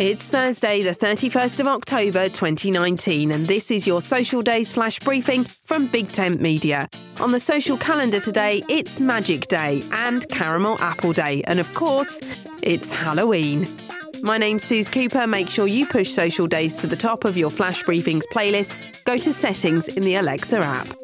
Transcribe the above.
It's Thursday, the 31st of October 2019, and this is your Social Days flash briefing from Big Tent Media. On the social calendar today, it's Magic Day and Caramel Apple Day, and of course, it's Halloween. My name's Suze Cooper. Make sure you push Social Days to the top of your flash briefings playlist. Go to settings in the Alexa app.